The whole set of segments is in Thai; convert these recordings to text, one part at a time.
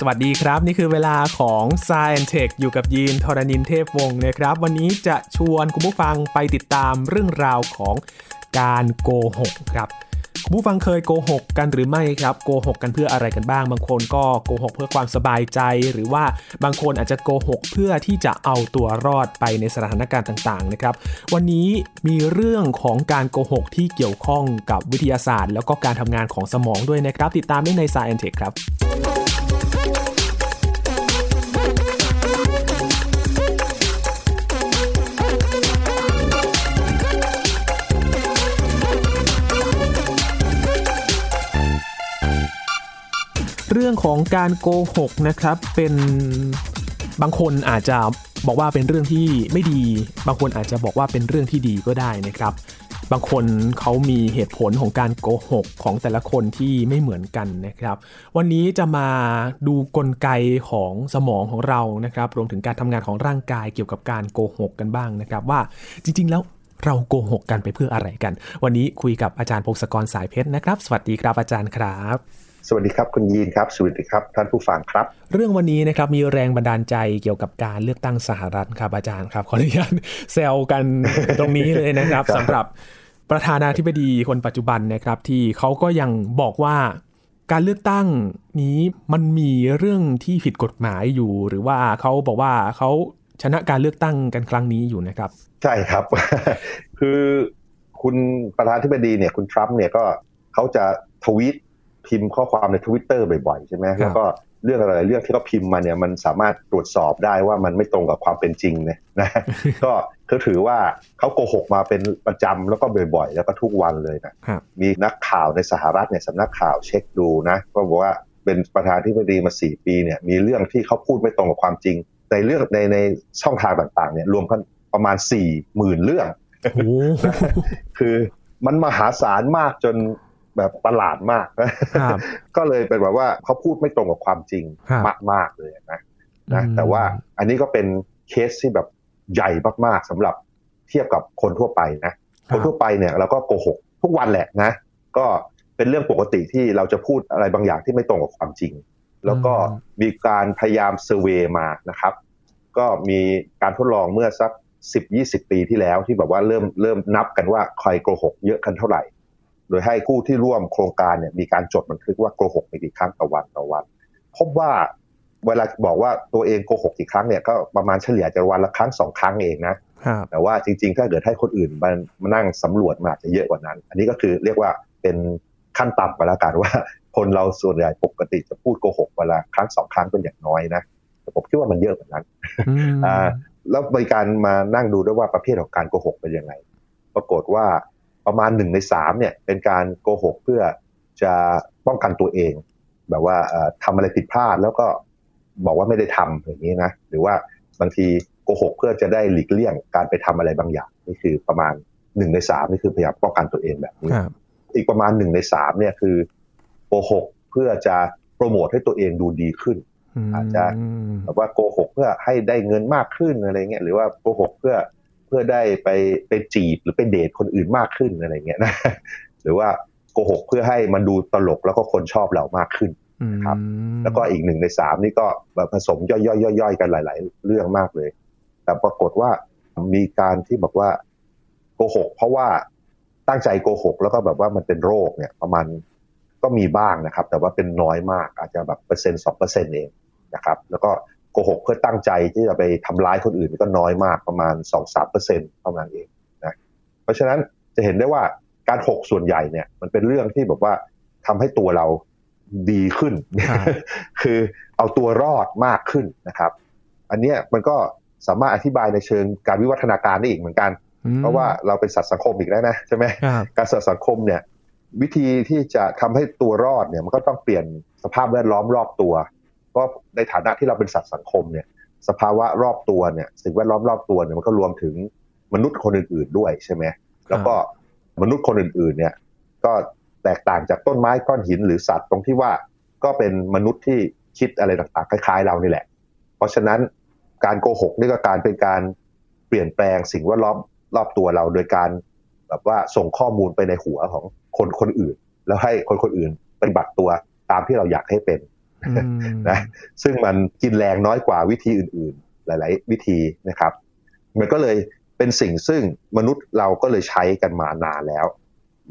สวัสดีครับ นี่คือเวลาของ Science Tech อยู่กับยีนทรณินเทพวงศ์นะครับ วันนี้จะชวนคุณผู้ฟังไปติดตามเรื่องราวของการโกหกครับคุณผู้ฟังเคยโกหกกันหรือไม่ครับโกหกกันเพื่ออะไรกันบ้าง บางคนก็โกหกเพื่อความสบายใจ หรือว่าบางคนอาจจะโกหกเพื่อที่จะเอาตัวรอดไปในสถานการณ์ต่างๆนะครับ วันนี้มีเรื่องของการโกหกที่เกี่ยวข้องกับวิทยาศาสตร์ แล้วก็การทำงานของสมองด้วยนะครับ ติดตามได้ใน Science Tech ครับ รื่องของการโกหกนะครับเป็นบางคนอาจจะบอกว่าเป็นเรื่องที่ไม่ดี บางคนอาจจะบอกว่าเป็นเรื่องที่ดีก็ได้นะครับ บางคนเขามีเหตุผลของการโกหกของแต่ละคนที่ไม่เหมือนกันนะครับ วันนี้จะมาดูกลไกของสมองของเรานะครับ รวมถึงการทำงานของร่างกายเกี่ยวกับการโกหกกันบ้างนะครับ ว่าจริง ๆ แล้วเราโกหกกันไปเพื่ออะไรกัน วันนี้คุยกับอาจารย์พงศกรสายเพชรนะครับ สวัสดีครับอาจารย์ครับ สวัสดีครับคุณยีนครับ สวัสดีครับท่านผู้ฟังครับ เรื่องวันนี้นะครับมีแรงบันดาลใจเกี่ยวกับการเลือกตั้งสหรัฐครับอาจารย์ครับขออนุญาตแซวกันตรงนี้เลยนะครับครับสำหรับประธานาธิบดีคนปัจจุบันนะครับ ที่เขาก็ยังบอกว่าการเลือกตั้งนี้มันมีเรื่องที่ผิดกฎหมายอยู่ หรือว่าเขาบอกว่าเขาชนะการเลือกตั้งกันครั้งนี้อยู่นะครับ ใช่ครับ คือคุณประธานาธิบดีเนี่ยคุณทรัมป์เนี่ยก็เขาจะทวีต พิมพ์ข้อความในทวิตเตอร์บ่อยๆ ใช่ไหมแล้วก็เรื่องอะไรเรื่องที่เขาพิมพ์มาเนี่ยมันสามารถตรวจสอบได้ว่ามันไม่ตรงกับความเป็นจริงเนี่ยนะก็คือถือว่าเขาโกหกมาเป็นประจำแล้วก็บ่อยๆ แล้วก็ทุกวันเลยนะครับมีนักข่าวในสหรัฐเนี่ยสำนักข่าวเช็คดูนะก็บอกว่าเป็นประธานาธิบดีมาสี่ปีเนี่ยมีเรื่องที่เขาพูดไม่ตรงกับความจริง ในเรื่องในในช่องทางต่างๆเนี่ยรวมกันประมาณสี่หมื่นเรื่องโอ้โหคือมันมหาศาลมากจน แบบประหลาดมากนะครับก็เลยเป็นแบบว่าเขาพูดไม่ตรงกับความจริงครับมากๆเลยนะนะอืมแต่ว่าอันนี้ก็เป็นเคสที่แบบใหญ่มากๆสำหรับเทียบกับคนทั่วไปนะ คนทั่วไปเนี่ยเราก็โกหกทุกวันแหละนะ ก็เป็นเรื่องปกติที่เราจะพูดอะไรบางอย่างที่ไม่ตรงกับความจริง แล้วก็มีการพยายามเซอร์เวยมานะครับ ก็มีการทดลองเมื่อสัก10-20ปีที่แล้วที่แบบว่าเริ่มเริ่มนับกันว่าใครโกหกเยอะกันเท่าไหร่ โดยให้ผู้ที่ร่วมโครงการเนี่ยมีการจดบันทึกว่าโกหกไปกี่ครั้งต่อวันต่อวัน พบว่าเวลาบอกว่าตัวเองโกหกกี่ครั้งเนี่ยก็ประมาณเฉลี่ยจะวันละครั้งสองครั้งเองนะครับแต่ว่าจริงๆ ถ้าเกิดให้คนอื่นมามานั่งสำรวจมาอาจจะเยอะกว่านั้น อันนี้ก็คือเรียกว่าเป็นขั้นต่ำไปแล้วกันว่า คนเราส่วนใหญ่ปกติจะพูดโกหกเวลาครั้งสองครั้งเป็นอย่างน้อยนะแต่ผมคิดว่ามันเยอะกว่านั้นอืมอ่าแล้วมีการมานั่งดูด้วยว่าประเภทของการโกหกเป็นยังไง ปรากฏว่า ประมาณหนึ่งในสามเนี่ยเป็นการโกหกเพื่อจะป้องกันตัวเอง แบบว่าเอ่อทำอะไรผิดพลาดแล้วก็บอกว่าไม่ได้ทำอย่างนี้นะหรือว่าบางทีโกหกเพื่อจะได้หลีกเลี่ยงการไปทำอะไรบางอย่างนี่คือประมาณหนึ่งในสามนี่คือพยายามป้องกันตัวเองแบบนี้ครับอีกประมาณหนึ่งในสามเนี่ยคือโกหกเพื่อจะโปรโมทให้ตัวเองดูดีขึ้น อาจจะมแบบว่าโกหกเพื่อให้ได้เงินมากขึ้นอะไรเงี้ยหรือว่าโกหกเพื่อ เพื่อได้ไปไปจีบหรือไปเดทคนอื่นมากขึ้นอะไรเงี้ยนะหรือว่าโกหกเพื่อให้มันดูตลกแล้วก็คนชอบเรามากขึ้นครับแล้วก็อีกหนึ่งในสามนี่ก็แบบผสมย่อยๆๆๆกันหลาย ๆ เรื่องมากเลย แต่ปรากฏว่ามีการที่บอกว่าโกหก เพราะว่าตั้งใจโกหก แล้วก็แบบว่ามันเป็นโรคเนี่ย ประมาณก็มีบ้างนะครับ แต่ว่าเป็นน้อยมากอาจจะแบบเปอร์เซ็นต์สองเปอร์เซ็นต์เองนะครับ แล้วก็ โกหกเพื่อตั้งใจที่จะไปทำร้ายคนอื่นก็น้อยมากประมาณสองสามเปอร์เซ็นต์เท่านั้นเองนะเพราะฉะนั้นจะเห็นได้ว่าการหกส่วนใหญ่เนี่ยมันเป็นเรื่องที่แบบว่าทำให้ตัวเราดีขึ้นครับคือเอาตัวรอดมากขึ้นนะครับ อันเนี้ยมันก็สามารถอธิบายในเชิงการวิวัฒนาการได้อีกเหมือนกันอืมเพราะว่าเราเป็นสัตว์สังคมอีกแล้วนะใช่ไหมครับการสัตว์สังคมเนี่ยวิธีที่จะทำให้ตัวรอดเนี่ยมันก็ต้องเปลี่ยนสภาพแวดล้อมรอบตัว เพราะในฐานะที่เราเป็นสัตว์สังคมเนี่ยสภาวะรอบตัวเนี่ยสิ่งแวดล้อมรอบตัวเนี่ยมันก็รวมถึงมนุษย์คนอื่น ๆด้วยใช่ไหมแล้วก็มนุษย์คนอื่นๆเนี่ยก็แตกต่างจากต้นไม้ก้อนหินหรือสัตว์ตรงที่ว่าก็เป็นมนุษย์ที่คิดอะไรต่างๆคล้ายๆ เรานี่แหละ เพราะฉะนั้นการโกหกนี่ก็การเป็นการเปลี่ยนแปลงสิ่งแวดล้อมรอบตัวเราโดยการแบบว่าส่งข้อมูลไปในหัวของคนคนอื่น แล้วให้คนคนอื่นปฏิบัติตัวตามที่เราอยากให้เป็น นะซึ่งมันกินแรงน้อยกว่าวิธีอื่น ๆ หลาย ๆ วิธีนะครับ มันก็เลยเป็นสิ่งซึ่งมนุษย์เราก็เลยใช้กันมานานแล้ว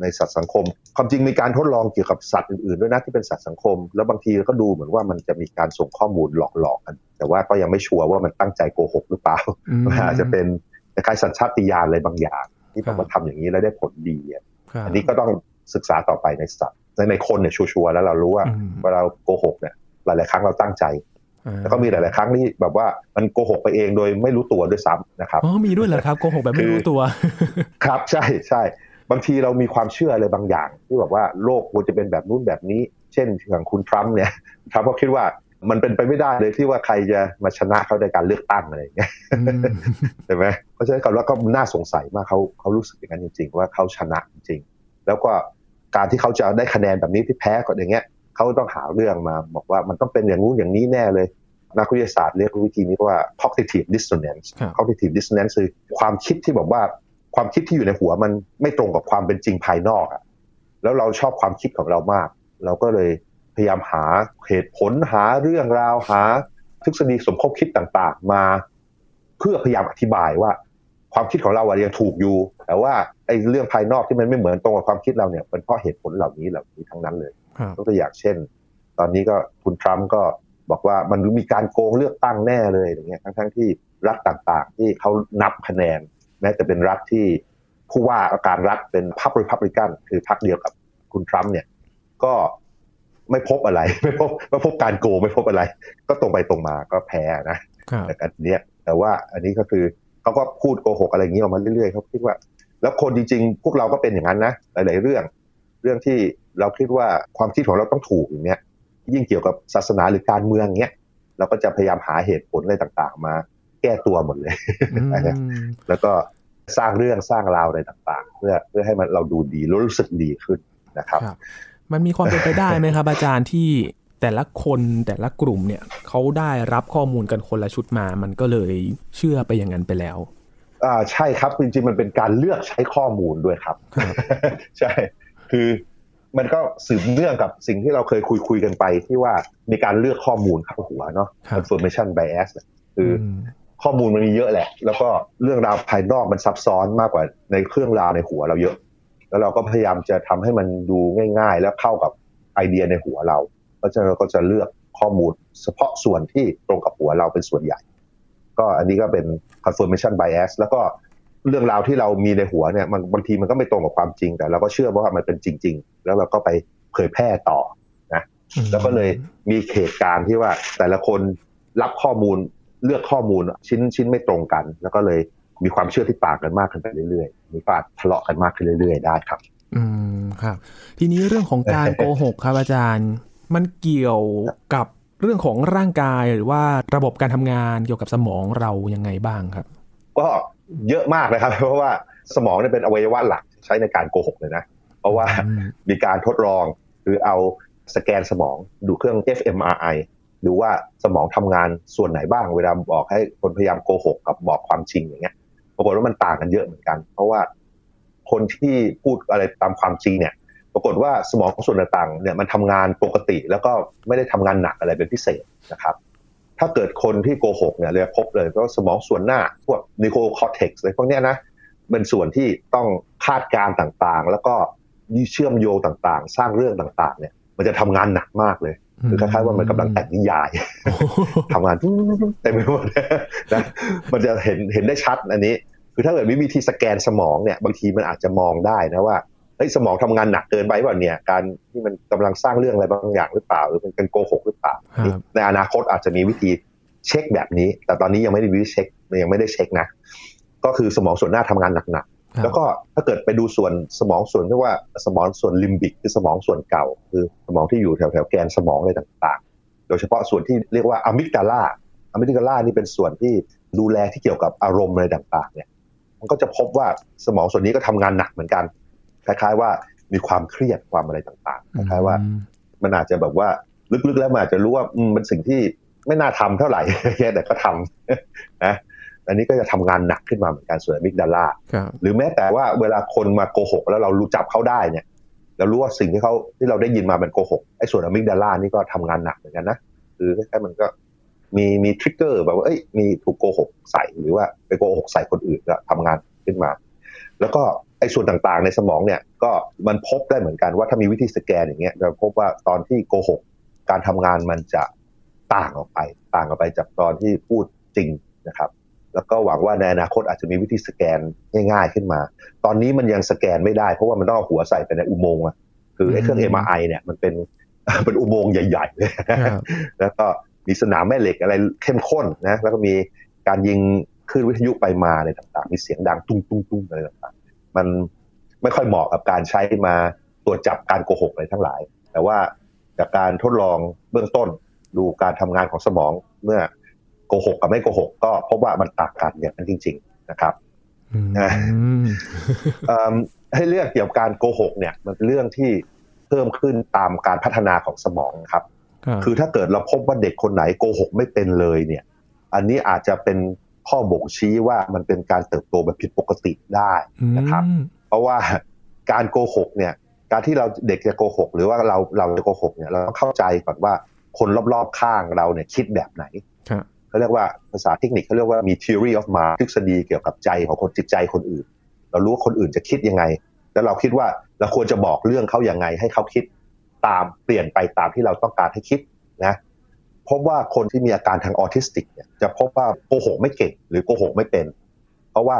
ในสัตว์สังคม ความจริงมีการทดลองเกี่ยวกับสัตว์อื่นๆด้วยนะที่เป็นสัตว์สังคม แล้วบางทีก็ดูเหมือนว่ามันจะมีการส่งข้อมูลหลอกๆกัน แต่ว่าก็ยังไม่ชัวร์ว่ามันตั้งใจโกหกหรือเปล่าอาจจะเป็นคล้ายสัญชาตญาณอะไรบางอย่าง ที่ต้องมาทำอย่างนี้แล้วได้ผลดีอันนี้ก็ต้องศึกษาต่อไปในสัตว์ในในคนเนี่ยชัวร์แล้วเรารู้ว่าเวลาโกหกเนี่ย หลาย ๆ ครั้งเราตั้งใจ แล้วก็มีหลาย ๆ ครั้งที่แบบว่ามันโกหกไปเองโดยไม่รู้ตัวด้วยซ้ำนะครับอ๋อมีด้วยเหรอครับโกหกแบบไม่รู้ตัว ครับใช่ใช่บางทีเรามีความเชื่ออะไรบางอย่าง ที่แบบว่าโลกควรจะเป็นแบบนู้นแบบนี้ เช่นอย่างคุณทรัมป์เนี่ยทรัมป์ก็คิดว่ามันเป็นไปไม่ได้เลยที่ว่าใครจะมาชนะเขาในการเลือกตั้งอะไรอย่างเงี้ยใช่ไหมเพราะฉะนั้นก็แล้วก็น่าสงสัยมากเขาเขารู้สึกอย่างนั้นจริง ๆ ว่าเขาชนะจริงแล้วก็การที่เขาจะได้คะแนนแบบนี้ที่แพ้ก็อย่างเงี้ย เขาต้องหาเรื่องมาบอกว่ามันต้องเป็นอย่างนู้นอย่างนี้แน่เลย นักวิทยาศาสตร์เรียกวิธีนี้ว่า cognitive dissonance cognitive dissonance คือความคิดที่บอกว่าความคิดที่อยู่ในหัวมันไม่ตรงกับความเป็นจริงภายนอกอะแล้วเราชอบความคิดของเรามาก เราก็เลยพยายามหาเหตุผลหาเรื่องราวหา ทฤษฎีสมคบคิดต่างๆ มา เพื่อพยายามอธิบายว่า ความคิดของเราอะยังถูกอยู่ แต่ว่าไอ้เรื่องภายนอกที่มันไม่เหมือนตรงกับความคิดเราเนี่ยเป็นเพราะเหตุผลเหล่านี้เหล่านี้ทั้งนั้นเลย ยกตัวอย่างเช่น ตอนนี้ก็คุณทรัมป์ก็บอกว่ามันมีการโกงเลือกตั้งแน่เลยอย่างเงี้ยทั้งๆที่รัฐต่างๆ ที่เขานับคะแนน แม้แต่เป็นรัฐที่ผู้ว่าการรัฐเป็นพรรคริพับลิกันคือพรรคเดียวกับคุณทรัมป์เนี่ยก็ไม่พบอะไร ไม่พบไม่พบการโกงไม่พบอะไร ก็ตรงไปตรงมาก็แพ้นะแต่อันนี้แต่ว่าอันนี้ก็คือเขาก็พูดโกหกอะไรอย่างนี้ออกมาเรื่อยๆเขาคิดว่า แล้วคนจริงๆ พวกเราก็เป็นอย่างนั้นนะหลาย ๆ เรื่อง เรื่องที่ เราคิดว่าความคิดของเราต้องถูกอย่างเนี้ยยิ่งเกี่ยวกับศาสนาหรือการเมืองเนี้ยเราก็จะพยายามหาเหตุผลอะไรต่างๆ มาแก้ตัวหมดเลย แล้วก็สร้างเรื่องสร้างราวอะไรต่าง ๆ เพื่อเพื่อให้มันเราดูดีรู้สึกดีขึ้นนะครับ มันมีความเป็นไปได้ไหมครับอาจารย์ที่แต่ละคนแต่ละกลุ่มเนี่ยเขาได้รับข้อมูลกันคนละชุดมา มันก็เลยเชื่อไปอย่างนั้นไปแล้วอ่าใช่ครับจริงๆมันเป็นการเลือกใช้ข้อมูลด้วยครับ ใช่คือ มันก็สืบเนื่องกับสิ่งที่เราเคยคุยคุยกันไปที่ว่ามีการเลือกข้อมูลเข้าหัวเนาะ information bias คือข้อมูลมันมีเยอะแหละ แล้วก็เรื่องราวภายนอกมันซับซ้อนมากกว่าในเครื่องราวในหัวเราเยอะ แล้วเราก็พยายามจะทำให้มันดูง่าย ๆ แล้วเข้ากับไอเดียในหัวเรา เพราะฉะนั้นเราก็จะเลือกข้อมูลเฉพาะส่วนที่ตรงกับหัวเราเป็นส่วนใหญ่ ก็อันนี้ก็เป็น confirmation bias แล้วก็ เรื่องราวที่เรามีในหัวเนี่ยมันบางทีมันก็ไม่ตรงกับความจริงแต่เราก็เชื่อว่ามันเป็นจริง ๆ แล้วเราก็ไปเผยแพร่ต่อนะแล้วก็เลยมีเหตุการณ์ที่ว่าแต่ละคนรับข้อมูลเลือกข้อมูลชิ้นชิ้นไม่ตรงกัน แล้วก็เลยมีความเชื่อที่ต่างกันมากขึ้นไปเรื่อยๆ มีการทะเลาะกันมากขึ้นเรื่อยๆ ได้ครับ อืมครับ ทีนี้เรื่องของการโกหกครับอาจารย์ มันเกี่ยวกับเรื่องของร่างกายหรือว่าระบบการทำงานเกี่ยวกับสมองเรายังไงบ้างครับ ก็ เยอะมากเลยครับ เพราะว่าสมองเนี่ยเป็นอวัยวะหลักใช้ในการโกหกเลยนะ เพราะว่ามีการทดลองคือเอาสแกนสมองดูเครื่อง fMRI ดูว่าสมองทำงานส่วนไหนบ้าง เวลาบอกให้คนพยายามโกหกกับบอกความจริงอย่างเงี้ยปรากฏว่ามันต่างกันเยอะเหมือนกัน เพราะว่าคนที่พูดอะไรตามความจริงเนี่ย ปรากฏว่าสมองส่วนต่างๆเนี่ยมันทำงานปกติแล้วก็ไม่ได้ทำงานหนักอะไรเป็นพิเศษนะครับ ถ้าเกิดคนที่โกหกเนี่ยเลยพบเลยก็สมองส่วนหน้าพวก neocortex อะไรพวกนี้นะเป็นส่วนที่ต้องคาดการณ์ต่างๆ แล้วก็เชื่อมโยงต่างๆ สร้างเรื่องต่างๆ เนี่ย มันจะทำงานหนักมากเลยคือคล้ายๆว่ามันกำลังแต่งนิยายทำงานเต็มไปหมดนะมันจะเห็นเห็นได้ชัดอันนี้ คือถ้าเกิดมีวิธีสแกนสมองเนี่ย บางทีมันอาจจะมองได้นะว่า เฮ้ยสมองทำงานหนักเกินไปว่าเนี่ย การที่มันกำลังสร้างเรื่องอะไรบางอย่างหรือเปล่า หรือเป็นโกหกหรือเปล่า ในอนาคตอาจจะมีวิธีเช็คแบบนี้ แต่ตอนนี้ยังไม่ได้วิธีเช็คยังไม่ได้เช็คนะ ก็คือสมองส่วนหน้าทำงานหนักแล้วก็ถ้าเกิดไปดูส่วนสมองส่วนที่ว่าสมองส่วนลิมบิกคือสมองส่วนเก่า คือสมองที่อยู่แถวแถวแกนสมองอะไรต่างๆ โดยเฉพาะส่วนที่เรียกว่าอะมิกดาลาอะมิกดาลานี่เป็นส่วนที่ดูแลที่เกี่ยวกับอารมณ์อะไรต่างๆ เนี่ย มันก็จะพบว่าสมองส่วนนี้ก็ทำงานหนักเหมือนกัน คล้าย ๆ ว่ามีความเครียดความอะไรต่างๆคล้ายๆว่า มันอาจจะแบบว่าลึกๆแล้วมันอาจจะรู้ว่ามันสิ่งที่ไม่น่าทำเท่าไหร่แต่ก็ทำนะอันนี้ก็จะทำงานหนักขึ้นมาเหมือนกันส่วนมิกดาล่าหรือแม้แต่ว่าเวลาคนมาโกหก แล้วเรารู้จับเขาได้เนี่ยแล้วรู้ว่าสิ่งที่เขาที่เราได้ยินมาเป็นโกหกไอ้ส่วนอะมิกดาลานี่ก็ทำงานหนักเหมือนกันนะคือคล้ายๆมันก็มีมีทริกเกอร์แบบว่าเอ้ยมีถูกโกหกใส่หรือว่าไปโกหกใส่คนอื่นก็ทำงานขึ้นมา แล้วก็ไอ้ ส่วนต่างๆ ในสมองเนี่ยก็มันพบได้เหมือนกันว่าถ้ามีวิธีสแกนอย่างเงี้ยจะพบว่าตอนที่โกหกการทำงานมันจะต่างออกไป ต่างออกไปจากตอนที่พูดจริงนะครับ แล้วก็หวังว่าในอนาคตอาจจะมีวิธีสแกนง่ายๆขึ้นมา ตอนนี้มันยังสแกนไม่ได้เพราะว่ามันต้องเอาหัวใส่ไปในอุโมงค์อะคือไอ้เครื่อง MRI เนี่ยมันเป็นเป็นอุโมงค์ใหญ่ๆเลยครับแล้วก็มีสนามแม่เหล็กอะไรเข้มข้นนะแล้วก็มีการยิงคลื่นวิทยุไปมาอะไรต่างๆ มีเสียงดังตุ้งตุ้งตุ้งอะไรต่างๆ มันไม่ค่อยเหมาะกับการใช้มาตรวจจับการโกหกอะไรทั้งหลาย แต่ว่าจากการทดลองเบื้องต้นดูการทำงานของสมองเมื่อโกหกกับไม่โกหก ก็พบว่ามันต่างกันอย่างนั้นจริง ๆ นะครับอืมนะเอิ่มให้เรื่องเกี่ยวกับการโกหกเนี่ย มันเป็นเรื่องที่เพิ่มขึ้นตามการพัฒนาของสมองครับครับคือถ้าเกิดเราพบว่าเด็กคนไหนโกหกไม่เป็นเลยเนี่ย อันนี้อาจจะเป็น ข้อบ่งชี้ว่ามันเป็นการเติบโตแบบผิดปกติได้นะครับอืมเพราะว่าการโกหกเนี่ย การที่เราเด็กจะโกหก หรือว่าเราเราจะโกหกเนี่ยเราต้องเข้าใจก่อนว่าคนรอบๆข้างเราเนี่ยคิดแบบไหนครับเขาเรียกว่าภาษาเทคนิคเขาเรียกว่ามี theory of mind ทฤษฎีเกี่ยวกับใจของคนจิตใจคนอื่น เรารู้ว่าคนอื่นจะคิดยังไง แล้วเราคิดว่าเราควรจะบอกเรื่องเขาอย่างไง ให้เขาคิดตามเปลี่ยนไปตามที่เราต้องการให้คิดนะ พบว่าคนที่มีอาการทางออทิสติกเนี่ยจะพบว่าโกหกไม่เก่งหรือโกหกไม่เป็น เพราะว่า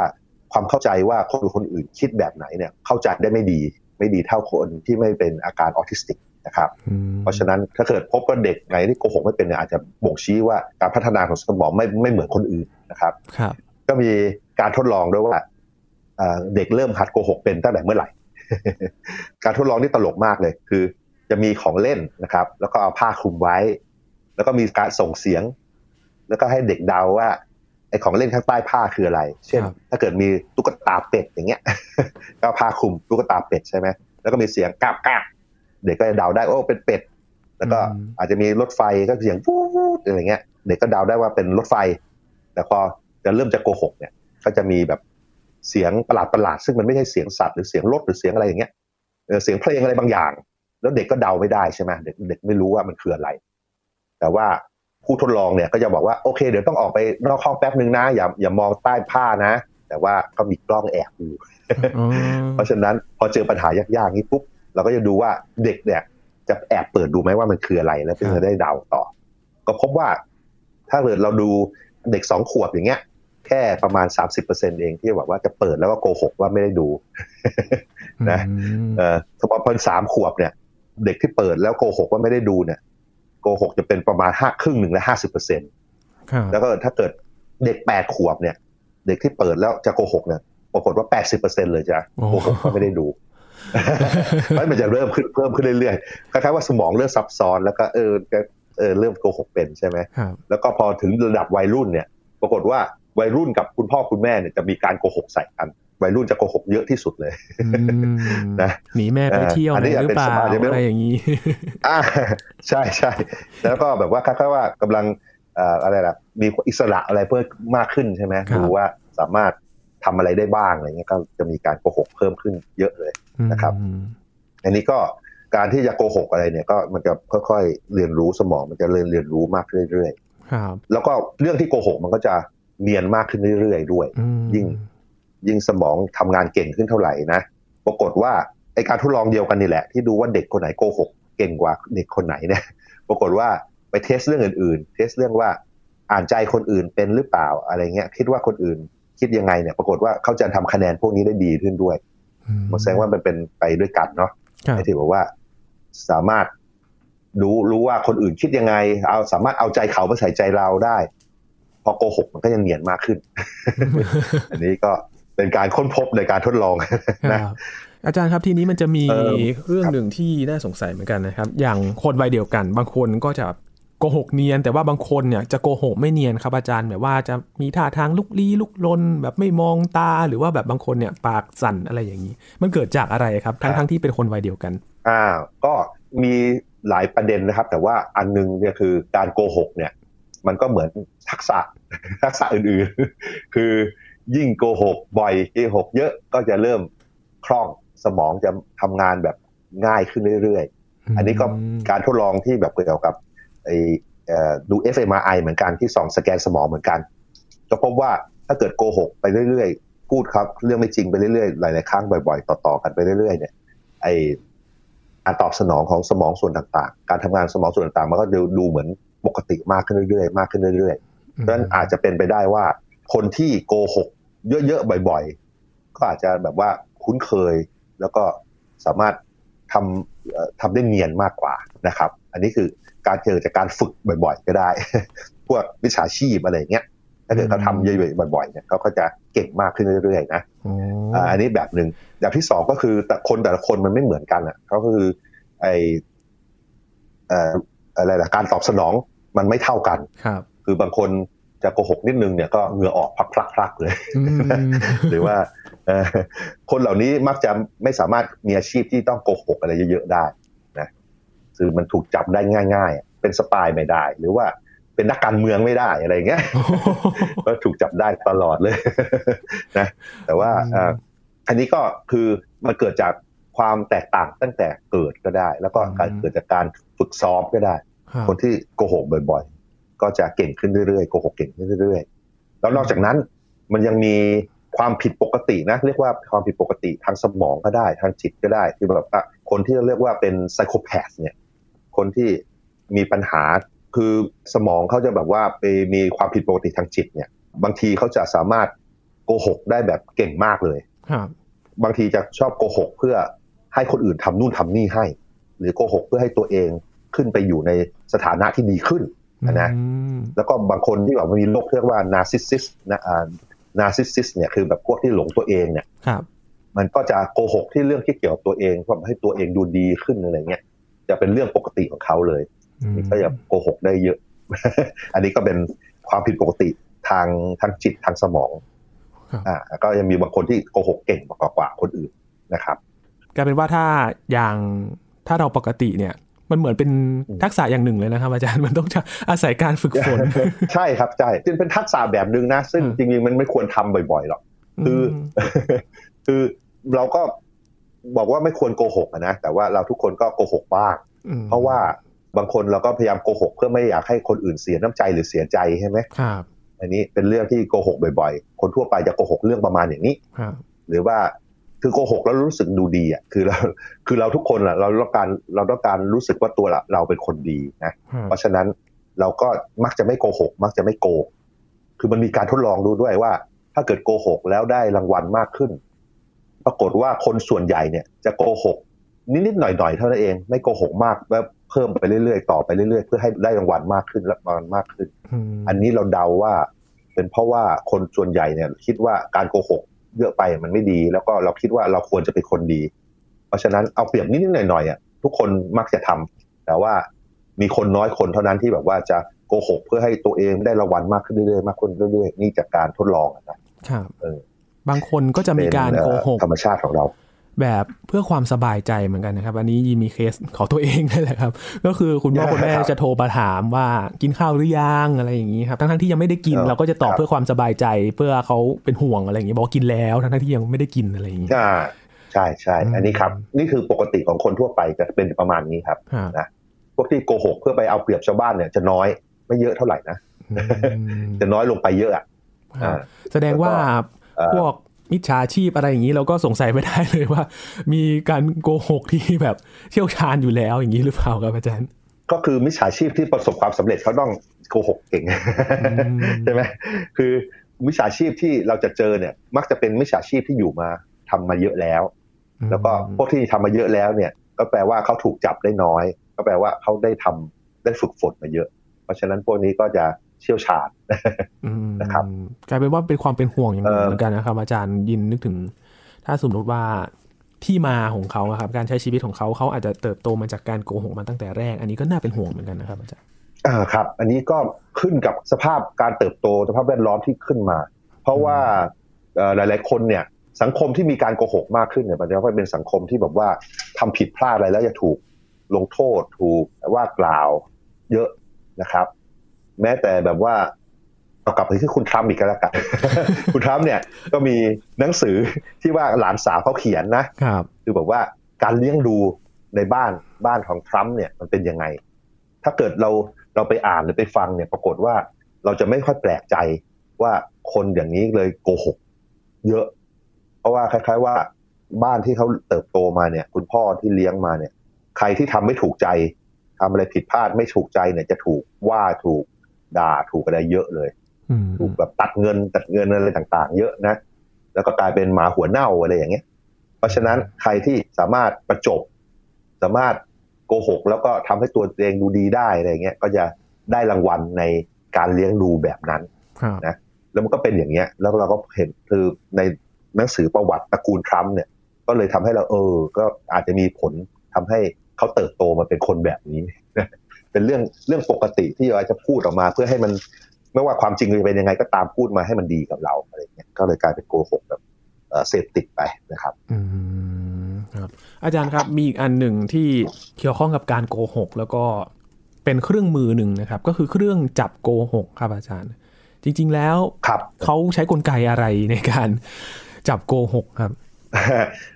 ความเข้าใจว่าคนอื่นคนอื่นคิดแบบไหนเนี่ยเข้าใจได้ไม่ดีไม่ดีเท่าคนที่ไม่เป็นอาการออทิสติกนะครับอืมเพราะฉะนั้นถ้าเกิดพบว่าเด็กไหนที่โกหกไม่เป็นเนี่ยอาจจะบ่งชี้ว่าการพัฒนาของสมองไม่ไม่เหมือนคนอื่นนะครับครับ ก็มีการทดลองด้วยว่าเอ่อเด็กเริ่มหัดโกหกเป็นตั้งแต่เมื่อไหร่ การทดลองนี่ตลกมากเลย คือ จะมีของเล่นนะครับ แล้วก็เอาผ้าคลุมไว้ แล้วก็มีการส่งเสียง แล้วก็ให้เด็กเดาว่าไอ้ของเล่นข้างใต้ผ้าคืออะไร เช่นครับถ้าเกิดมีตุ๊กตาเป็ดอย่างเงี้ย ก็เอาผ้าคลุมตุ๊กตาเป็ดใช่ไหมแล้วก็มีเสียงกาบกาบเด็กก็จะเดาได้โอ้เป็นเป็ด แล้วก็อาจจะมีรถไฟก็เสียงฟูดอะไรเงี้ย เด็กก็เดาได้ว่าเป็นรถไฟ แต่พอจะเริ่มจะโกหกเนี่ย ก็จะมีแบบเสียงประหลาดประหลาดๆซึ่งมันไม่ใช่เสียงสัตว์หรือเสียงรถหรือเสียงอะไรอย่างเงี้ยเออเสียงเพลงอะไรบางอย่าง แล้วเด็กก็เดาไม่ได้ใช่ไหมเด็กเด็กไม่รู้ว่ามันคืออะไร แต่ว่าผู้ทดลองเนี่ยก็จะบอกว่าโอเค เดี๋ยวต้องออกไปนอกห้องแป๊บนึงนะ อย่าอย่ามองใต้ผ้านะ แต่ว่าก็มีกล้องแอบดูอ๋อเพราะฉะนั้นพอเจอปัญหายากๆนี้ปุ๊บเราก็จะดูว่าเด็กเนี่ย จะแอบเปิดดูไหมว่ามันคืออะไรแล้วเพื่อจะได้เดาต่อ ก็พบว่าถ้าเกิดเราดูเด็กสองขวบอย่างเงี้ย แค่ประมาณ30%เองที่แบบว่าจะเปิดแล้วก็โกหกว่าไม่ได้ดูนะอืมเออสมมติพอสามขวบเนี่ย เด็กที่เปิดแล้วโกหกว่าไม่ได้ดูเนี่ยโกหกจะเป็นประมาณห้าครึ่งหนึ่งและห้าสิบเปอร์เซ็นครับแล้วก็ถ้าเกิดเด็กแปดขวบเนี่ย เด็กที่เปิดแล้วจะโกหกเนี่ยปรากฏว่าแปดสิบเปอร์เซ็นเลยจะโกหกว่าไม่ได้ดูแล้วมันจะเริ่มขึ้นเพิ่มขึ้นเรื่อยๆคล้ายๆว่าสมองเริ่มซับซ้อนแล้วก็เออก็เออเริ่มโกหกเป็นใช่ไหมครับแล้วก็พอถึงระดับวัยรุ่นเนี่ย ปรากฏว่าวัยรุ่นกับคุณพ่อคุณแม่เนี่ยจะมีการโกหกใส่กัน วัยรุ่นจะโกหกเยอะที่สุดเลยอืมนะหนีแม่ไปเที่ยวเอออันนี้หรือเปล่าอาจเป็นสมาธิไม่ต้องอะไรอย่างนี้อ่าใช่ใช่แล้วก็แบบว่าคล้ายๆว่ากำลังเอ่ออะไรล่ะมีอิสระอะไรเพิ่มมากขึ้นใช่ไหมครับดูว่าสามารถทำอะไรได้บ้างอะไรเงี้ยก็จะมีการโกหกเพิ่มขึ้นเยอะเลยนะครับอืมอันนี้ก็การที่จะโกหกอะไรเนี่ยก็มันจะค่อยๆเรียนรู้สมองมันจะเรียนเรียนรู้มากขึ้นเรื่อยครับๆแล้วก็เรื่องที่โกหกมันก็จะเนียนมากขึ้นเรื่อยๆด้วยอืมยิ่ง ยิ่งสมองทำงานเก่งขึ้นเท่าไหร่นะปรากฏว่าไอการทดลองเดียวกันนี่แหละ ที่ดูว่าเด็กคนไหนโกหกเก่งกว่าเด็กคนไหนเนี่ยปรากฏว่าไปเทสเรื่องอื่น ๆ เทสเรื่องว่าอ่านใจคนอื่นเป็นหรือเปล่าอะไรเงี้ยคิดว่าคนอื่นคิดยังไงเนี่ยปรากฏว่าเขาจะทำคะแนนพวกนี้ได้ดีขึ้นด้วยอืมันแสดงว่ามันเป็นไปด้วยกันเนาะครับไอ้ที่บอกว่าสามารถรู้รู้ว่าคนอื่นคิดยังไง เอาสามารถเอาใจเขาไปใส่ใจเราได้ พอโกหกมันก็จะเนียนมากขึ้น อันนี้ก็ เป็นการค้นพบในการทดลองคนะรับอาจารย์ครับทีนี้มันจะมีเอ่อเรื่องครับหนึ่งที่น่าสงสัยเหมือนกันนะครับ อย่างคนวัยเดียวกัน บางคนก็จะโกหกเนียน แต่ว่าบางคนเนี่ยจะโกหกไม่เนียนครับอาจารย์แบบว่าจะมีท่าทางลุกลี้ลุกลน แบบไม่มองตาหรือว่าแบบบางคนเนี่ยปากสั่นอะไรอย่างนี้ มันเกิดจากอะไรครับ ทั้งทั้งที่เป็นคนวัยเดียวกันอ่าก็มีหลายประเด็นนะครับ แต่ว่าอันหนึงเนี่ยคือการโกหกเนี่ย มันก็เหมือนทักษะทักษะอื่นๆ คือ ยิ่งโกหกบ่อยโกหกเยอะก็จะเริ่มคล่องสมองจะทำงานแบบง่ายขึ้นเรื่อยๆ อันนี้ก็การทดลองที่แบบเกี่ยวกับไอดู fMRI เหมือนกันที่ส่องสแกนสมองเหมือนกัน ก็พบว่าถ้าเกิดโกหกไปเรื่อยๆ พูดครับเรื่องไม่จริงไปเรื่อยๆ หลายๆครั้งบ่อยๆ ต่อๆกันไปเรื่อยๆเนี่ยไอการตอบสนองของสมองส่วนต่างๆ การทำงานสมองส่วนต่างๆ มันก็ดูดูเหมือนปกติมากขึ้นเรื่อยๆ มากขึ้นเรื่อยๆเพราะฉะนั้นอาจจะเป็นไปได้ว่าคนที่โกหก เยอะๆบ่อยๆ ก็อาจจะแบบว่าคุ้นเคยแล้วก็สามารถทำทำได้เนียนมากกว่านะครับ อันนี้คือการเจอจากการฝึกบ่อย ๆ ก็ได้ พวกวิชาชีพอะไรเงี้ยถ้าเกิดเขาทำเยอะๆบ่อยๆเนี่ยเขาก็จะเก่งมากขึ้นเรื่อยๆนะอันนี้แบบหนึ่งแบบที่สองก็คือแต่คนแต่ละคนมันไม่เหมือนกันอะเขาคือไออะไรล่ะการตอบสนองมันไม่เท่ากันครับ คือบางคน จะโกหกนิดนึงเนี่ยก็เหงื่อออกพลักๆเลย หรือว่าคนเหล่านี้มักจะไม่สามารถมีอาชีพที่ต้องโกหกอะไรเยอะๆได้นะคือมันถูกจับได้ง่าย ๆ เป็นสปายไม่ได้ หรือว่าเป็นนักการเมืองไม่ได้อะไรเงี้ยก็ถูกจับได้ตลอดเลยนะแต่ว่าอันนี้ก็คือมันเกิดจากความแตกต่างตั้งแต่เกิดก็ได้ แล้วก็การเกิดจากการฝึกซ้อมก็ได้ คนที่โกหกบ่อยๆ ก็จะเก่งขึ้นเรื่อยๆโกหกเก่งขึ้นเรื่อยๆ แล้วนอกจากนั้นมันยังมีความผิดปกตินะเรียกว่าความผิดปกติทางสมองก็ได้ทางจิตก็ได้คือแบบคนที่เรียกว่าเป็นไซโคแพสเนี่ยคนที่มีปัญหาคือสมองเขาจะแบบว่าไปมีความผิดปกติทางจิตเนี่ย บางทีเขาจะสามารถโกหกได้แบบเก่งมากเลยครับบางทีจะชอบโกหกเพื่อให้คนอื่นทำนู่นทำนี่ให้ หรือโกหกเพื่อให้ตัวเองขึ้นไปอยู่ในสถานะที่ดีขึ้น นะแล้วก็บางคนที่แบบมีโรคเรียกว่านาซิสซิสนะอ่านาซิสซิสเนี่ยคือแบบพวกที่หลงตัวเองเนี่ยมันก็จะโกหกที่เรื่องที่เกี่ยวกับตัวเองเพื่อให้ตัวเองดูดีขึ้นอะไรเงี้ยจะเป็นเรื่องปกติของเขาเลยก็จะโกหกได้เยอะ อันนี้ก็เป็นความผิดปกติทางทางจิตทางสมองอ่าก็ยังมีบางคนที่โกหกเก่งกว่ากว่าคนอื่นนะครับกลายเป็นว่าถ้าอย่างถ้าเราปกติเนี่ย มันเหมือนเป็นทักษะอย่างหนึ่งเลยนะครับ อาจารย์มันต้องอาศัยการฝึกฝน ใช่ครับใช่จึงเป็นทักษะแบบหนึ่งนะ ซึ่งจริงๆมันไม่ควรทำบ่อยๆหรอกคือคือเราก็บอกว่าไม่ควรโกหกนะแต่ว่าเราทุกคนก็โกหกบ้าง เพราะว่าบางคนเราก็พยายามโกหก เพื่อไม่อยากให้คนอื่นเสียน้ำใจหรือเสียใจใช่ไหมครับอันนี้เป็นเรื่องที่โกหกบ่อย ๆ คนทั่วไปจะโกหกเรื่องประมาณอย่างนี้หรือว่า คือโกหกแล้วรู้สึกดูดีอะคือเราคือเราทุกคนอะเราต้องการเราต้องการรู้สึกว่าตัวเราเป็นคนดีนะเพราะฉะนั้นเราก็มักจะไม่โกหก มักจะไม่โกงคือมันมีการทดลองดูด้วยว่า ถ้าเกิดโกหกแล้วได้รางวัลมากขึ้น ปรากฏว่าคนส่วนใหญ่เนี่ย จะโกหกนิดๆหน่อยๆเท่านั้นเอง ไม่โกหกมากแล้วเพิ่มไปเรื่อยๆต่อไปเรื่อยๆเพื่อให้ได้รางวัลมากขึ้นและรางวัลมากขึ้น อันนี้เราเดาว่า เป็นเพราะว่าคนส่วนใหญ่เนี่ย คิดว่าการโกหก เยอะไปมันไม่ดี แล้วก็เราคิดว่าเราควรจะเป็นคนดี เพราะฉะนั้นเอาเปรียบนิดๆหน่อยๆอะทุกคนมักจะทำแต่ว่ามีคนน้อยคนเท่านั้นที่แบบว่าจะโกหกเพื่อให้ตัวเองได้รางวัลมากขึ้นเรื่อยๆมากขึ้นเรื่อยๆนี่จากการทดลองนะครับเออบางคนก็จะมีการโกหกธรรมชาติของเรา แบบเพื่อความสบายใจเหมือนกันนะครับ อันนี้ยีมีเคสของตัวเองนั่นแหละครับ ก็คือคุณพ่อคุณแม่จะโทรมาถามว่ากินข้าวหรือยังอะไรอย่างนี้ครับทั้งๆที่ยังไม่ได้กินเราก็จะตอบเพื่อความสบายใจ เพื่อเขาเป็นห่วงอะไรอย่างนี้บอกกินแล้วทั้งๆที่ยังไม่ได้กินอะไรอย่างนี้ใช่ใช่อันนี้ครับ นี่คือปกติของคนทั่วไปจะเป็นประมาณนี้ครับนะพวกที่โกหกเพื่อไปเอาเปรียบชาวบ้านเนี่ยจะน้อยไม่เยอะเท่าไหร่นะจะน้อยลงไปเยอะอะแสดงว่าพวก มิจฉาชีพอะไรอย่างนี้เราก็สงสัยไม่ได้เลยว่า มีการโกหกที่แบบเชี่ยวชาญอยู่แล้วอย่างนี้หรือเปล่าครับอาจารย์ ก็คือมิจฉาชีพที่ประสบความสำเร็จเขาต้องโกหกเก่งใช่ไหมคือมิจฉาชีพที่เราจะเจอเนี่ย มักจะเป็นมิจฉาชีพที่อยู่มาทำมาเยอะแล้ว แล้วก็พวกที่ทำมาเยอะแล้วเนี่ย ก็แปลว่าเขาถูกจับได้น้อย ก็แปลว่าเขาได้ทำได้ฝึกฝนมาเยอะ เพราะฉะนั้นพวกนี้ก็จะ เชี่ยวชาญนะครับกลายเป็นว่าเป็นความเป็นห่วงอย่างหนึ่งเหมือนกันนะครับ อาจารย์ยินนึกถึง ถ้าสมมติว่าที่มาของเขาครับ การใช้ชีวิตของเขาเขาอาจจะเติบโตมาจากการโกหกมาตั้งแต่แรก อันนี้ก็น่าเป็นห่วงเหมือนกันนะครับอาจารย์อ่าครับ อันนี้ก็ขึ้นกับสภาพการเติบโตสภาพแวดล้อมที่ขึ้นมา เพราะว่าหลาย ๆ คนเนี่ยสังคมที่มีการโกหกมากขึ้นเนี่ยมันจะเป็นสังคมที่แบบว่าทำผิดพลาดอะไรแล้วจะถูกลงโทษถูกว่ากล่าวเยอะนะครับ แม้แต่แบบว่าเอากลับไปที่คุณทรัมป์อีกแล้วกัน คุณทรัมป์เนี่ยก็มีหนังสือที่ว่าหลานสาวเขาเขียนนะครับคือบอกว่าการเลี้ยงดูในบ้านบ้านของทรัมป์เนี่ยมันเป็นยังไง ถ้าเกิดเราเราไปอ่านหรือไปฟังเนี่ยปรากฏว่าเราจะไม่ค่อยแปลกใจว่าคนอย่างนี้เลยโกหก เยอะ เพราะว่าคล้าย ๆ ว่าบ้านที่เขาเติบโตมาเนี่ย คุณพ่อที่เลี้ยงมาเนี่ย ใครที่ทำไม่ถูกใจทำอะไรผิดพลาดไม่ถูกใจเนี่ยจะถูกว่าถูก ด่าถูกอะไรเยอะเลยอืมถูกแบบตัดเงินตัดเงินอะไรต่างๆ เยอะนะ แล้วก็กลายเป็นหมาหัวเน่าอะไรอย่างเงี้ย เพราะฉะนั้นใครที่สามารถประจบ สามารถโกหก แล้วก็ทำให้ตัวเองดูดีได้อะไรอย่างเงี้ยก็จะได้รางวัลในการเลี้ยงดูแบบนั้นครับนะแล้วมันก็เป็นอย่างเงี้ย แล้วเราก็เห็นคือในหนังสือประวัติตระกูลทรัมป์เนี่ย ก็เลยทำให้เราเออ ก็อาจจะมีผลทำให้เขาเติบโตมาเป็นคนแบบนี้ เป็นเรื่องเรื่องปกติที่เราจะพูดออกมา เพื่อให้มันไม่ว่าความจริงจะเป็นยังไงก็ตามพูดมาให้มันดีกับเราอะไรอย่างเงี้ยก็เลยกลายเป็นโกหกแบบเอ่อเสพติดไปนะครับอืมครับ อาจารย์ครับมีอีกอันหนึ่งที่เกี่ยวข้องกับการโกหก แล้วก็เป็นเครื่องมือหนึ่งนะครับ ก็คือเครื่องจับโกหกครับอาจารย์ จริง ๆ แล้วครับเขาใช้กลไกอะไรในการจับโกหกครับ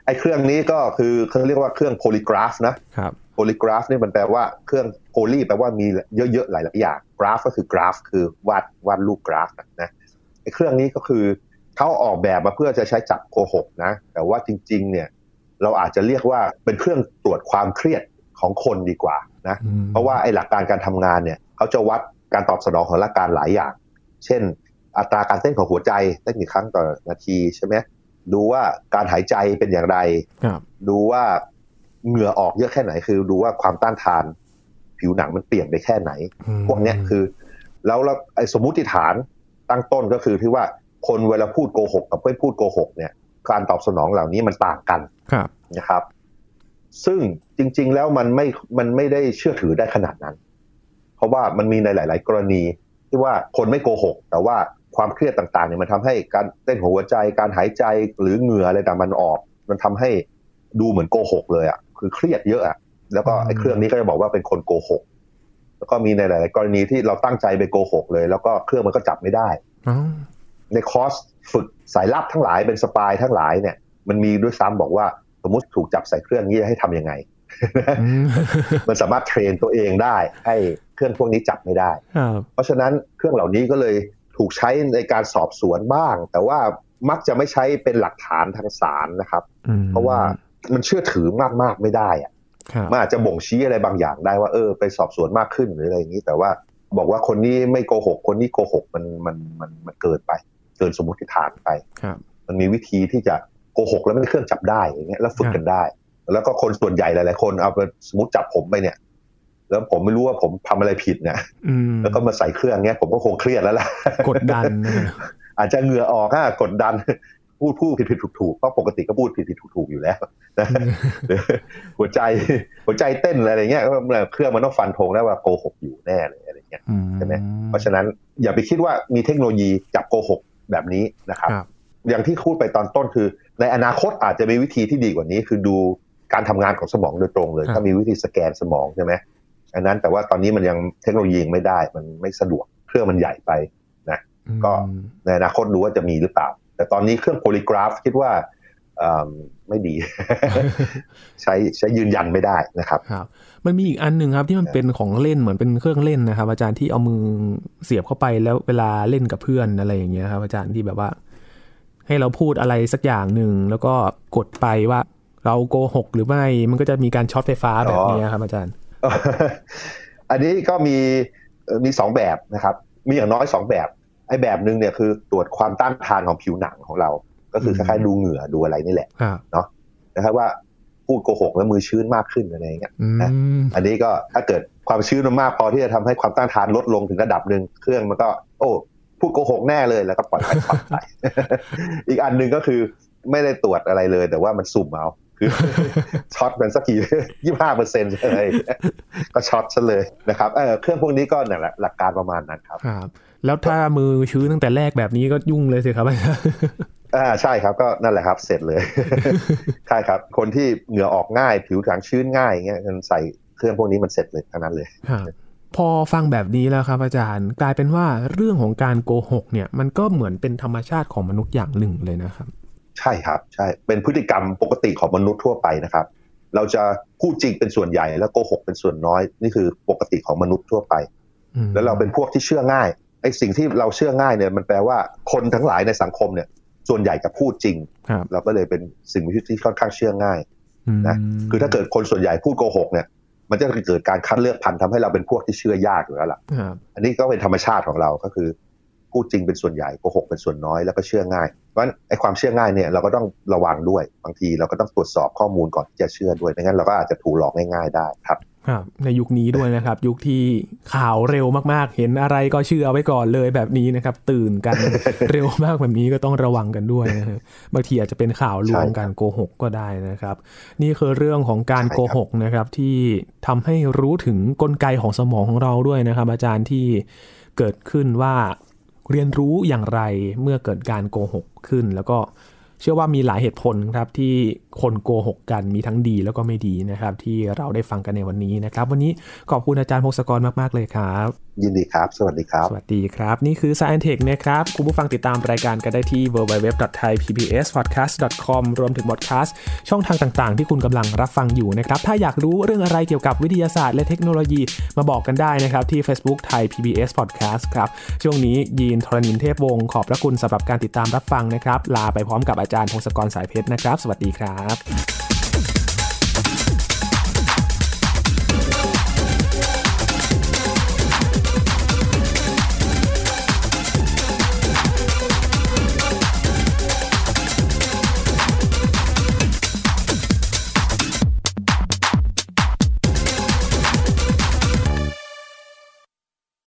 ไอ้เครื่องนี้ก็คือเขาเรียกว่าเครื่องโพลีกราฟนะครับ โพลีกราฟนี่มันแปลว่าเครื่องโพลีแปลว่ามีเยอะๆหลายๆอย่างกราฟก็คือกราฟ คือวาดวาดรูปกราฟนะไอ้เครื่องนี้ก็คือเขาออกแบบมาเพื่อจะใช้จับโกหกนะ แต่ว่าจริง ๆ เนี่ย เราอาจจะเรียกว่าเป็นเครื่องตรวจความเครียดของคนดีกว่านะอืมเพราะว่าไอ้หลักการการทำงานเนี่ยเขาจะวัดการตอบสนองของร่างกายหลายอย่าง เช่น อัตราการเต้นของหัวใจเต้นกี่ครั้งต่อนาทีใช่ไหมดูว่าการหายใจเป็นอย่างไรครับดูว่า เหงื่อออกเยอะแค่ไหน คือดูว่าความต้านทาน ผิวหนังมันเปลี่ยนไปแค่ไหนอืมพวกเนี้ยคือ แล้วแล้วไอ้สมมุติฐานตั้งต้นก็คือที่ว่าคนเวลาพูดโกหกกับไม่พูดโกหกเนี่ยการตอบสนองเหล่านี้มันต่างกันครับนะครับ ซึ่งจริง ๆ แล้วมันไม่มันไม่ได้เชื่อถือได้ขนาดนั้น เพราะว่ามันมีในหลาย ๆ กรณีที่ว่าคนไม่โกหก แต่ว่าความเครียดต่างๆเนี่ยมันทำให้การเต้นของหัวใจการหายใจหรือเหงื่ออะไรต่างมันออก มันทำให้ดูเหมือนโกหกเลยอะ คือเครียดเยอะอะแล้วก็ไอ้เครื่องนี้ก็จะบอกว่าเป็นคนโกหกแล้วก็มีในหลาย ๆ กรณีที่เราตั้งใจไปโกหกเลย แล้วก็เครื่องมันก็จับไม่ได้อ๋อในคอร์สฝึกสายลับทั้งหลายเป็นสปายทั้งหลายเนี่ย มันมีด้วยซ้ำบอกว่าสมมติถูกจับใส่เครื่องนี้ให้ทำยังไงอืมมันสามารถเทรนตัวเองได้ ให้เครื่องพวกนี้จับไม่ได้ครับเพราะฉะนั้นเครื่องเหล่านี้ก็เลยถูกใช้ในการสอบสวนบ้าง แต่ว่ามักจะไม่ใช้เป็นหลักฐานทางศาลนะครับอืมเพราะว่า มันเชื่อถือมากๆไม่ได้อะครับมันอาจจะบ่งชี้อะไรบางอย่างได้ว่าเออ ไปสอบสวนมากขึ้นหรืออะไรอย่างนี้ แต่ว่าบอกว่าคนนี้ไม่โกหก คนนี้โกหกมันมันมันมันเกินไป เกินสมมติฐานไปครับมันมีวิธีที่จะโกหกแล้วไม่ให้เครื่องจับได้อย่างเงี้ยแล้วฝึกกันได้ แล้วก็คนส่วนใหญ่หลาย ๆ คนเอาไปสมมติจับผมไปเนี่ย แล้วผมไม่รู้ว่าผมทำอะไรผิดเนี่ยอืมแล้วก็มาใส่เครื่องเงี้ยผมก็คงเครียดแล้วล่ะกดดันนะฮะอาจจะเหงื่อออกอะกดดัน พูดพูดผิดผิดถูกถูกๆเพราะปกติก็พูดผิดผิดถูกถูกๆอยู่แล้วนะหรือหัวใจหัวใจเต้นอะไรเงี้ยก็เครื่องมันต้องฟันธงได้ว่าโกหกอยู่แน่เลยอะไรเงี้ยอืใช่ไหมเพราะฉะนั้นอย่าไปคิดว่ามีเทคโนโลยีจับโกหกแบบนี้นะครับครับอย่างที่พูดไปตอนต้นคือ ในอนาคตอาจจะมีวิธีที่ดีกว่านี้ คือดูการทำงานของสมองโดยตรงเลยครับถ้ามีวิธีสแกนสมองใช่ไหมอันนั้นแต่ว่าตอนนี้มันยังเทคโนโลยียังไม่ได้มันไม่สะดวกเครื่องมันใหญ่ไปก็อืมในอนาคตดูว่าจะมีหรือเปล่า แต่ตอนนี้เครื่องโพลีกราฟคิดว่าเอิ่มไม่ดี ใช้ใช้ยืนยันไม่ได้นะครับครับ มันมีอีกอันหนึ่งครับที่มันเป็นของเล่นเหมือนเป็นเครื่องเล่นนะครับ อาจารย์ที่เอามือเสียบเข้าไปแล้วเวลาเล่นกับเพื่อนอะไรอย่างเงี้ยครับ อาจารย์ที่แบบว่า ให้เราพูดอะไรสักอย่างหนึ่งแล้วก็กดไปว่าเราโกหกหรือไม่มันก็จะมีการช็อตไฟฟ้าแบบนี้ครับ อาจารย์ อันนี้ก็มีเอ่อมีสองแบบนะครับ มีอย่างน้อยสองแบบ ไอ้แบบหนึ่งเนี่ยคือตรวจความต้านทานของผิวหนังของเรา ก็คือคอืมล้ายๆดูเหงื่อดูอะไรนี่แหละครับนะครับว่าพูดโกหกแล้วมือชื้นมากขึ้นอะไรอย่างเงี้ยอืมอันนี้ก็ถ้าเกิดความชื้นมันมากพอที่จะทำให้ความต้านทานลดลงถึงระดับหนึ่งเครื่องมันก็ โอ้พูดโกหกแน่เลยแล้วก็ปล่อยไปช็อตไปอีกอันหนึ่งก็คือไม่ได้ตรวจอะไรเลย แต่ว่ามันสุ่มเอาคือช็อตมันสักกี่ยี่ห้าเปอร์เซ็นต์เลยก็ช็อตซะเลยนะครับเออเครื่องพวกนี้ก็นั่นแหละหลักการประมาณนั้นครับครับ แล้วถ้ามือชื้นตั้งแต่แรกแบบนี้ก็ยุ่งเลยสิครับอาจารย์อ่าใช่ครับก็นั่นแหละครับ เสร็จเลยใช่ครับ คนที่เหงื่อออกง่ายผิวหนังชื้นง่ายอย่างเงี้ยมันใส่เครื่องพวกนี้มันเสร็จเลยทั้งนั้นเลยครับพอฟังแบบนี้แล้วครับอาจารย์กลายเป็นว่าเรื่องของการโกหกเนี่ยมันก็เหมือนเป็นธรรมชาติของมนุษย์อย่างหนึ่งเลยนะครับ ใช่ครับใช่เป็นพฤติกรรมปกติของมนุษย์ทั่วไปนะครับ เราจะพูดจริงเป็นส่วนใหญ่แล้วโกหกเป็นส่วนน้อย นี่คือปกติของมนุษย์ทั่วไปอืมแล้วเราเป็นพวกที่เชื่อง่าย ไอ้สิ่งที่เราเชื่อง่ายเนี่ยมันแปลว่าคนทั้งหลายในสังคมเนี่ย ส่วนใหญ่จะพูดจริงครับเราก็เลยเป็นสิ่งมีชีวิตที่ค่อนข้างเชื่อง่ายมนะคือถ้าเกิดคนส่วนใหญ่พูดโกหกเนี่ย มันจะเกิดการคัดเลือกพันธุ์ทำให้เราเป็นพวกที่เชื่อยากอยู่แล้วล่ะครับอันนี้ก็เป็นธรรมชาติของเราก็คือพูดจริงเป็นส่วนใหญ่โกหกเป็นส่วนน้อยแล้วก็เชื่อง่ายเพราะฉะนั้นไอ้ความเชื่อง่ายเนี่ยเราก็ต้องระวังด้วยบางทีเราก็ต้องตรวจสอบข้อมูลก่อนที่จะเชื่อด้วยไม่งั้นเราก็อาจจะถูกหลอกง่าย ๆได้ครับ ครับในยุคนี้ด้วยนะครับ ยุคที่ข่าวเร็วมากๆ เห็นอะไรก็เชื่อไว้ก่อนเลยแบบนี้นะครับ ตื่นกันเร็วมากแบบนี้ก็ต้องระวังกันด้วยนะฮะบางทีอาจจะเป็นข่าวลวงการโกหกก็ได้นะครับ นี่คือเรื่องของการโกหกนะครับ ที่ทำให้รู้ถึงกลไกของสมองของเราด้วยนะครับ อาจารย์ที่เกิดขึ้นว่าเรียนรู้อย่างไรเมื่อเกิดการโกหกขึ้น แล้วก็เชื่อว่ามีหลายเหตุผลครับที่คนโกหกกันมีทั้งดีแล้วก็ไม่ดีนะครับ ที่เราได้ฟังกันในวันนี้นะครับ วันนี้ขอบคุณอาจารย์พงศกรมาก ๆ เลยครับ ยินดีครับ สวัสดีครับ สวัสดีครับ นี่คือ Science Tech นะครับ คุณผู้ฟังติดตามรายการกันได้ที่ www.thaipbspodcast.com รวมถึงบอดแคสต์ช่องทางต่างๆ ที่คุณกำลังรับฟังอยู่นะครับ ถ้าอยากรู้เรื่องอะไรเกี่ยวกับวิทยาศาสตร์และเทคโนโลยี มาบอกกันได้นะครับที่ Facebook ไทย PBS Podcast ครับช่วงนี้ยีนทรณินเทพวงศ์ขอบพระคุณสำหรับการติดตามรับฟังนะครับลาไปพร้อมกับอาจารย์พงศกรสายเพชรนะครับ สวัสดีครับ